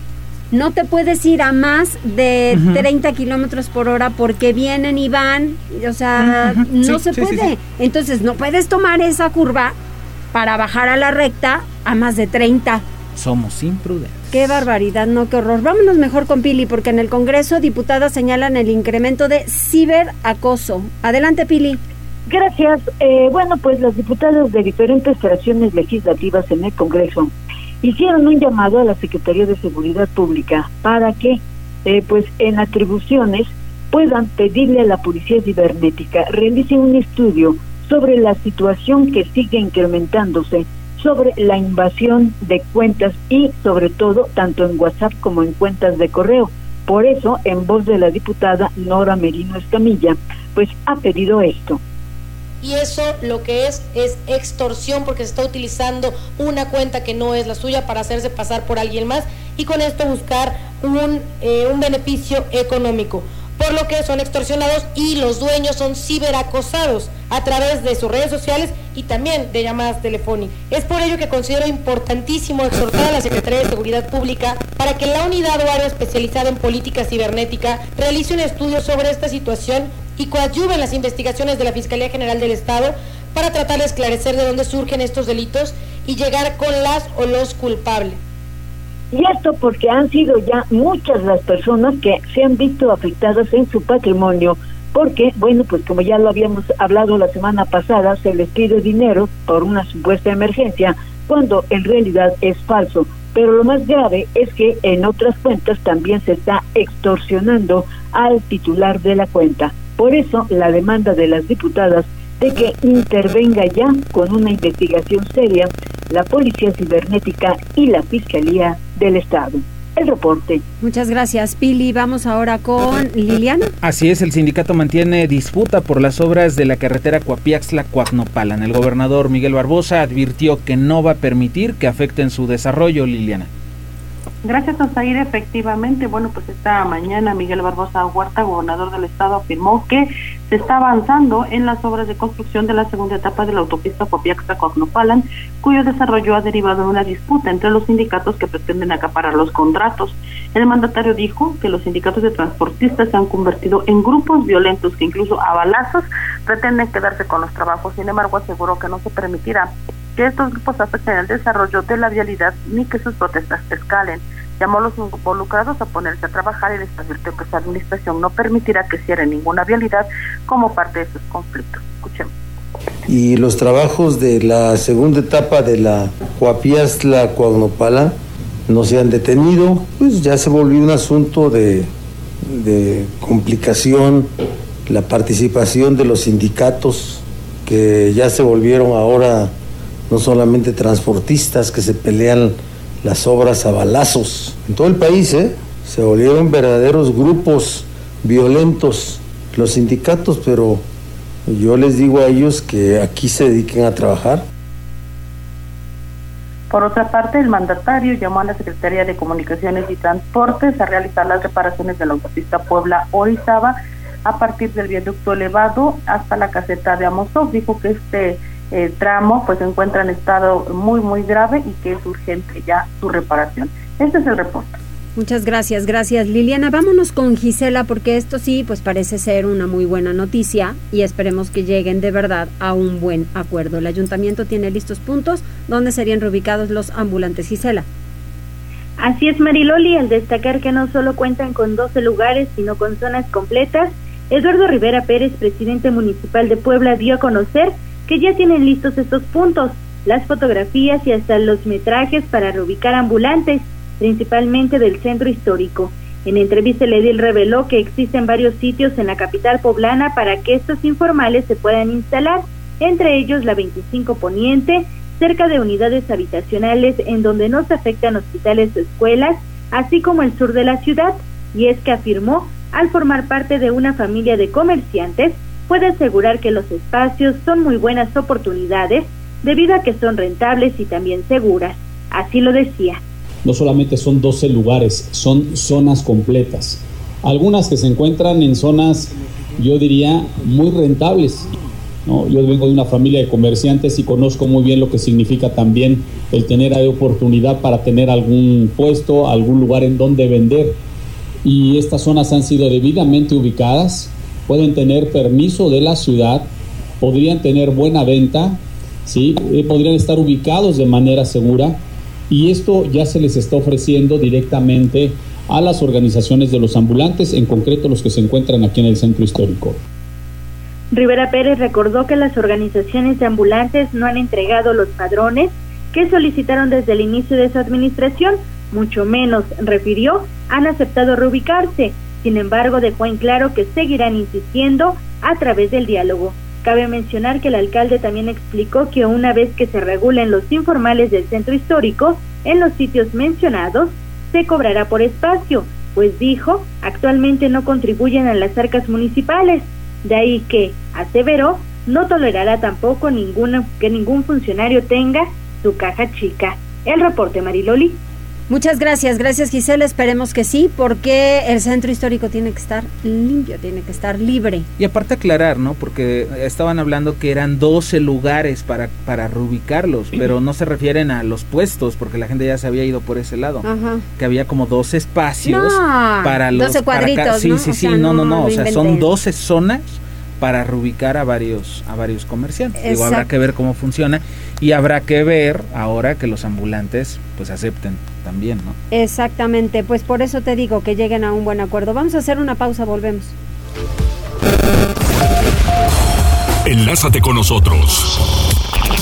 no te puedes ir a más de Ujú. 30 kilómetros por hora porque vienen y van, o sea, no sí, se sí, puede. Entonces no puedes tomar esa curva para bajar a la recta a más de 30. Somos imprudentes. Qué barbaridad, no, qué horror. Vámonos mejor con Pili, porque en el Congreso diputadas señalan el incremento de ciberacoso. Adelante, Pili. Gracias. Eh, bueno, pues las diputadas de diferentes fracciones legislativas en el Congreso hicieron un llamado a la Secretaría de Seguridad Pública para que, eh, pues en atribuciones, puedan pedirle a la Policía Cibernética realice un estudio sobre la situación que sigue incrementándose sobre la invasión de cuentas y sobre todo tanto en WhatsApp como en cuentas de correo. Por eso, en voz de la diputada Nora Merino Escamilla, pues ha pedido esto. y eso lo que es es extorsión porque se está utilizando una cuenta que no es la suya para hacerse pasar por alguien más y con esto buscar un, eh, un beneficio económico. Por lo que son extorsionados y los dueños son ciberacosados a través de sus redes sociales y también de llamadas telefónicas. Es por ello que considero importantísimo exhortar a la Secretaría de Seguridad Pública para que la unidad o área especializada en política cibernética realice un estudio sobre esta situación y coadyuve en las investigaciones de la Fiscalía General del Estado para tratar de esclarecer de dónde surgen estos delitos y llegar con las o los culpables. Y esto porque han sido ya muchas las personas que se han visto afectadas en su patrimonio, porque, bueno, pues como ya lo habíamos hablado la semana pasada, se les pide dinero por una supuesta emergencia, cuando en realidad es falso. Pero lo más grave es que en otras cuentas también se está extorsionando al titular de la cuenta. Por eso la demanda de las diputadas de que intervenga ya con una investigación seria la Policía Cibernética y la Fiscalía del Estado. El reporte. Muchas gracias, Pili. Vamos ahora con Liliana. Así es, el sindicato mantiene disputa por las obras de la carretera Coapiaxla-Coacnopalan. El gobernador Miguel Barbosa advirtió que no va a permitir que afecten su desarrollo, Liliana. Gracias, Osair. Efectivamente, bueno, pues esta mañana Miguel Barbosa Huerta, gobernador del estado, afirmó que se está avanzando en las obras de construcción de la segunda etapa de la autopista Copiaxta-Coacnopalan, cuyo desarrollo ha derivado en una disputa entre los sindicatos que pretenden acaparar los contratos. El mandatario dijo que los sindicatos de transportistas se han convertido en grupos violentos que incluso a balazos pretenden quedarse con los trabajos. Sin embargo, aseguró que no se permitirá que estos grupos afecten el desarrollo de la vialidad ni que sus protestas escalen. Llamó a los involucrados a ponerse a trabajar y les advirtió que su administración no permitirá que cierre ninguna vialidad como parte de sus conflictos. Escuchemos. Y los trabajos de la segunda etapa de la Coapiastla Coagnopala no se han detenido, pues ya se volvió un asunto de, de complicación la participación de los sindicatos que ya se volvieron ahora no solamente transportistas que se pelean las obras a balazos en todo el país, ¿eh? se volvieron verdaderos grupos violentos los sindicatos, pero yo les digo a ellos que aquí se dediquen a trabajar. Por otra parte, el mandatario llamó a la Secretaría de Comunicaciones y Transportes a realizar las reparaciones de la autopista Puebla-Orizaba a partir del viaducto elevado hasta la caseta de Amosov. Dijo que este eh, tramo pues se encuentra en estado muy muy grave y que es urgente ya su reparación. Este es el reporte. Muchas gracias, gracias Liliana. Vámonos con Gisela porque esto sí, pues parece ser una muy buena noticia y esperemos que lleguen de verdad a un buen acuerdo. El ayuntamiento tiene listos puntos donde serían reubicados los ambulantes. Gisela. Así es, Mariloli, al destacar que no solo cuentan con 12 lugares, sino con zonas completas, Eduardo Rivera Pérez, presidente municipal de Puebla, dio a conocer que ya tienen listos estos puntos, las fotografías y hasta los metrajes para reubicar ambulantes principalmente del centro histórico. En entrevista, el edil reveló que existen varios sitios en la capital poblana para que estos informales se puedan instalar, entre ellos la 25 Poniente, cerca de unidades habitacionales en donde no se afectan hospitales o escuelas, así como el sur de la ciudad, y es que afirmó, al formar parte de una familia de comerciantes, puede asegurar que los espacios son muy buenas oportunidades debido a que son rentables y también seguras. Así lo decía no solamente son 12 lugares, son zonas completas. Algunas que se encuentran en zonas, yo diría, muy rentables. ¿no? Yo vengo de una familia de comerciantes y conozco muy bien lo que significa también el tener ahí oportunidad para tener algún puesto, algún lugar en donde vender. Y estas zonas han sido debidamente ubicadas, pueden tener permiso de la ciudad, podrían tener buena venta, ¿sí? Eh, podrían estar ubicados de manera segura y esto ya se les está ofreciendo directamente a las organizaciones de los ambulantes, en concreto los que se encuentran aquí en el centro histórico. Rivera Pérez recordó que las organizaciones de ambulantes no han entregado los padrones que solicitaron desde el inicio de su administración, mucho menos, refirió, han aceptado reubicarse. Sin embargo, dejó en claro que seguirán insistiendo a través del diálogo. Cabe mencionar que el alcalde también explicó que una vez que se regulen los informales del centro histórico en los sitios mencionados, se cobrará por espacio, pues dijo, actualmente no contribuyen a las arcas municipales. De ahí que, aseveró, no tolerará tampoco ninguno, que ningún funcionario tenga su caja chica. El reporte Mariloli. Muchas gracias, gracias Gisela, esperemos que sí, porque el centro histórico tiene que estar limpio, tiene que estar libre. Y aparte aclarar, ¿no? Porque estaban hablando que eran 12 lugares para, para reubicarlos, pero no se refieren a los puestos, porque la gente ya se había ido por ese lado. Ajá. Que había como 12 espacios para los... 12 cuadritos, Sí, sí, sí, no, no, no, o sea, son 12 zonas para reubicar a varios a varios comerciantes. Digo, habrá que ver cómo funciona y habrá que ver ahora que los ambulantes pues acepten también, ¿no? Exactamente, pues por eso te digo que lleguen a un buen acuerdo. Vamos a hacer una pausa, volvemos. Enlázate con nosotros.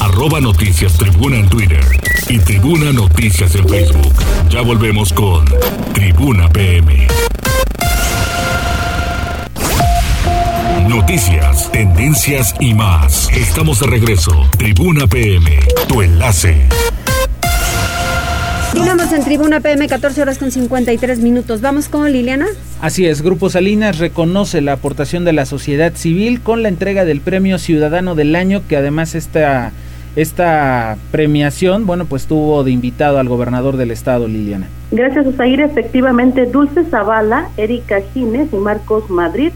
Arroba Noticias Tribuna en Twitter y Tribuna Noticias en Facebook. Ya volvemos con Tribuna PM. Noticias, tendencias y más. Estamos de regreso. Tribuna PM, tu enlace. Continuamos en Tribuna PM, 14 horas con 53 minutos. ¿Vamos con Liliana? Así es, Grupo Salinas reconoce la aportación de la sociedad civil con la entrega del Premio Ciudadano del Año, que además esta, esta premiación, bueno, pues tuvo de invitado al gobernador del estado, Liliana. Gracias, Osair. Efectivamente, Dulce Zavala, Erika Gines y Marcos Madrid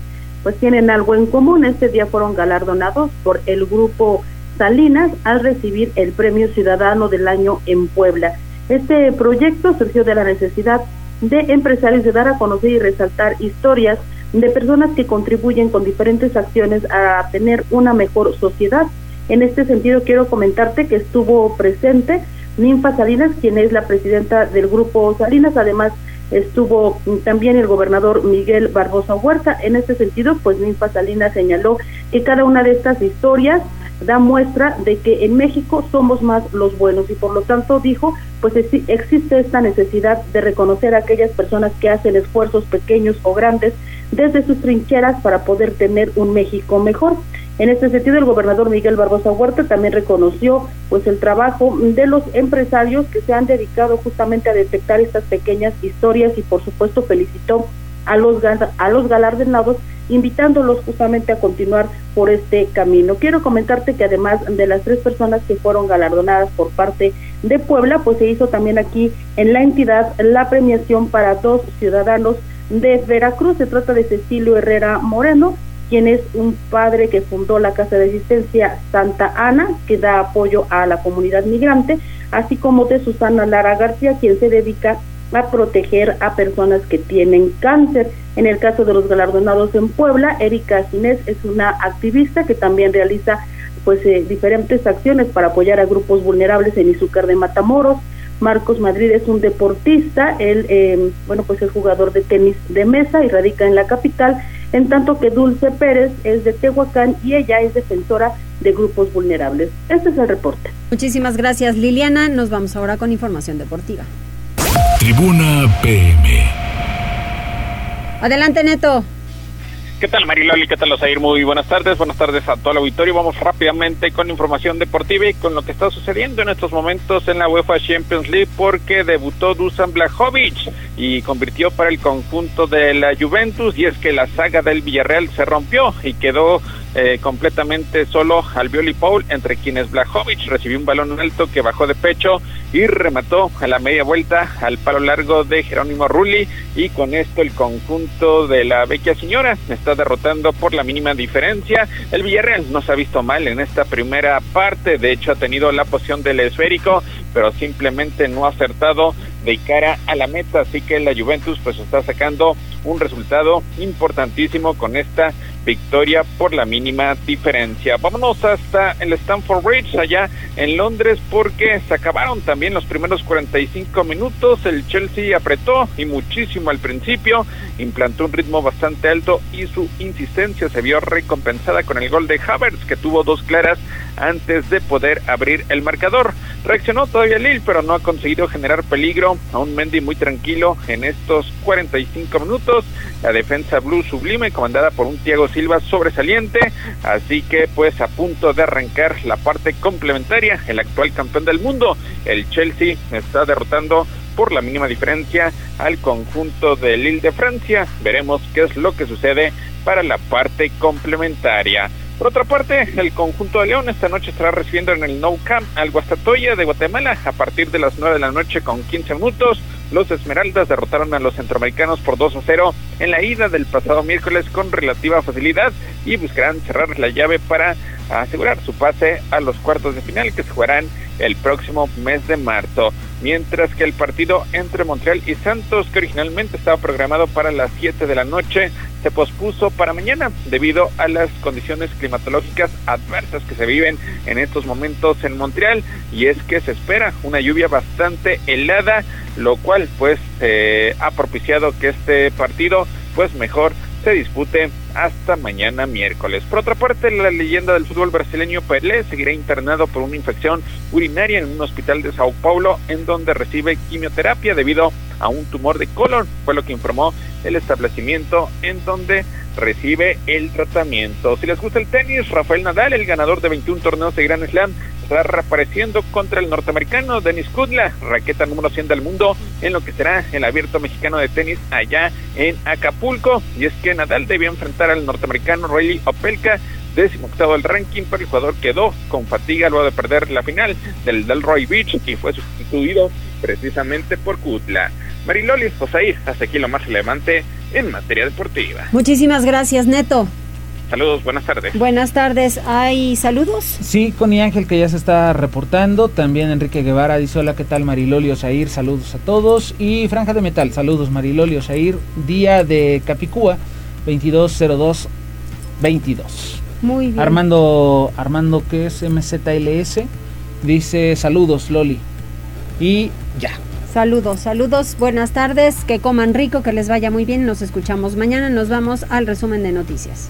pues tienen algo en común. Este día fueron galardonados por el grupo Salinas al recibir el Premio Ciudadano del Año en Puebla. Este proyecto surgió de la necesidad de empresarios de dar a conocer y resaltar historias de personas que contribuyen con diferentes acciones a tener una mejor sociedad. En este sentido quiero comentarte que estuvo presente Ninfa Salinas, quien es la presidenta del grupo Salinas, además estuvo también el gobernador Miguel Barbosa Huerta. En este sentido, pues Ninfa Salinas señaló que cada una de estas historias da muestra de que en México somos más los buenos y por lo tanto dijo, pues existe esta necesidad de reconocer a aquellas personas que hacen esfuerzos pequeños o grandes desde sus trincheras para poder tener un México mejor. En este sentido, el gobernador Miguel Barbosa Huerta también reconoció pues el trabajo de los empresarios que se han dedicado justamente a detectar estas pequeñas historias y por supuesto felicitó a los a los galardonados invitándolos justamente a continuar por este camino. Quiero comentarte que además de las tres personas que fueron galardonadas por parte de Puebla, pues se hizo también aquí en la entidad la premiación para dos ciudadanos de Veracruz. Se trata de Cecilio Herrera Moreno, quien es un padre que fundó la Casa de Asistencia Santa Ana, que da apoyo a la comunidad migrante, así como de Susana Lara García, quien se dedica a proteger a personas que tienen cáncer. En el caso de los galardonados en Puebla, Erika Ginés es una activista que también realiza pues eh, diferentes acciones para apoyar a grupos vulnerables en Izúcar de Matamoros. Marcos Madrid es un deportista, él eh, bueno pues es jugador de tenis de mesa y radica en la capital en tanto que Dulce Pérez es de Tehuacán y ella es defensora de grupos vulnerables. Este es el reporte. Muchísimas gracias Liliana, nos vamos ahora con información deportiva. Tribuna PM. Adelante Neto. ¿Qué tal Mariloli? ¿Qué tal Osair? Muy buenas tardes, buenas tardes a todo el auditorio. Vamos rápidamente con información deportiva y con lo que está sucediendo en estos momentos en la UEFA Champions League porque debutó Dusan Blajovic y convirtió para el conjunto de la Juventus y es que la saga del Villarreal se rompió y quedó eh, completamente solo Albioli Paul, entre quienes Blajovic recibió un balón alto que bajó de pecho y remató a la media vuelta al palo largo de Jerónimo Rulli y con esto el conjunto de la vecchia señora está derrotando por la mínima diferencia. El Villarreal no se ha visto mal en esta primera parte, de hecho ha tenido la posición del esférico, pero simplemente no ha acertado de cara a la meta, así que la Juventus pues está sacando un resultado importantísimo con esta victoria por la mínima diferencia. Vámonos hasta el Stamford Bridge, allá en Londres, porque se acabaron también los primeros 45 minutos. El Chelsea apretó y muchísimo al principio, implantó un ritmo bastante alto y su insistencia se vio recompensada con el gol de Havertz, que tuvo dos claras antes de poder abrir el marcador. Reaccionó todavía Lille, pero no ha conseguido generar peligro. A un Mendy muy tranquilo en estos 45 minutos. La defensa blue sublime, comandada por un Thiago Silva sobresaliente. Así que, pues, a punto de arrancar la parte complementaria, el actual campeón del mundo, el Chelsea, está derrotando por la mínima diferencia al conjunto de Lille de Francia. Veremos qué es lo que sucede para la parte complementaria. Por otra parte, el conjunto de León esta noche estará recibiendo en el No Camp al Guastatoya de Guatemala a partir de las 9 de la noche con 15 minutos. Los Esmeraldas derrotaron a los centroamericanos por 2 a 0 en la ida del pasado miércoles con relativa facilidad y buscarán cerrar la llave para asegurar su pase a los cuartos de final que se jugarán el próximo mes de marzo. Mientras que el partido entre Montreal y Santos, que originalmente estaba programado para las 7 de la noche, se pospuso para mañana debido a las condiciones climatológicas adversas que se viven en estos momentos en Montreal. Y es que se espera una lluvia bastante helada, lo cual pues eh, ha propiciado que este partido pues mejor se dispute hasta mañana miércoles. Por otra parte, la leyenda del fútbol brasileño Pelé seguirá internado por una infección urinaria en un hospital de Sao Paulo, en donde recibe quimioterapia debido a un tumor de colon, fue lo que informó el establecimiento en donde recibe el tratamiento. Si les gusta el tenis, Rafael Nadal, el ganador de 21 torneos de Grand Slam, estará reapareciendo contra el norteamericano Denis Kudla, raqueta número 100 del mundo, en lo que será el abierto mexicano de tenis allá en Acapulco. Y es que Nadal debía enfrentar al norteamericano Riley Opelka, décimo octavo del ranking, pero el jugador quedó con fatiga luego de perder la final del Delroy Beach y fue sustituido precisamente por Kudla. Mariloli Josair, hasta aquí lo más relevante en materia deportiva. Muchísimas gracias, Neto. Saludos, buenas tardes. Buenas tardes. ¿Hay saludos? Sí, Connie Ángel que ya se está reportando. También Enrique Guevara dice hola, ¿qué tal Mariloli Osair? Saludos a todos. Y Franja de Metal, saludos Mariloli Osair. Día de Capicúa, 220222. Muy bien. Armando, Armando, ¿qué es MZLS? Dice saludos Loli. Y ya. Saludos, saludos, buenas tardes, que coman rico, que les vaya muy bien. Nos escuchamos mañana. Nos vamos al resumen de noticias.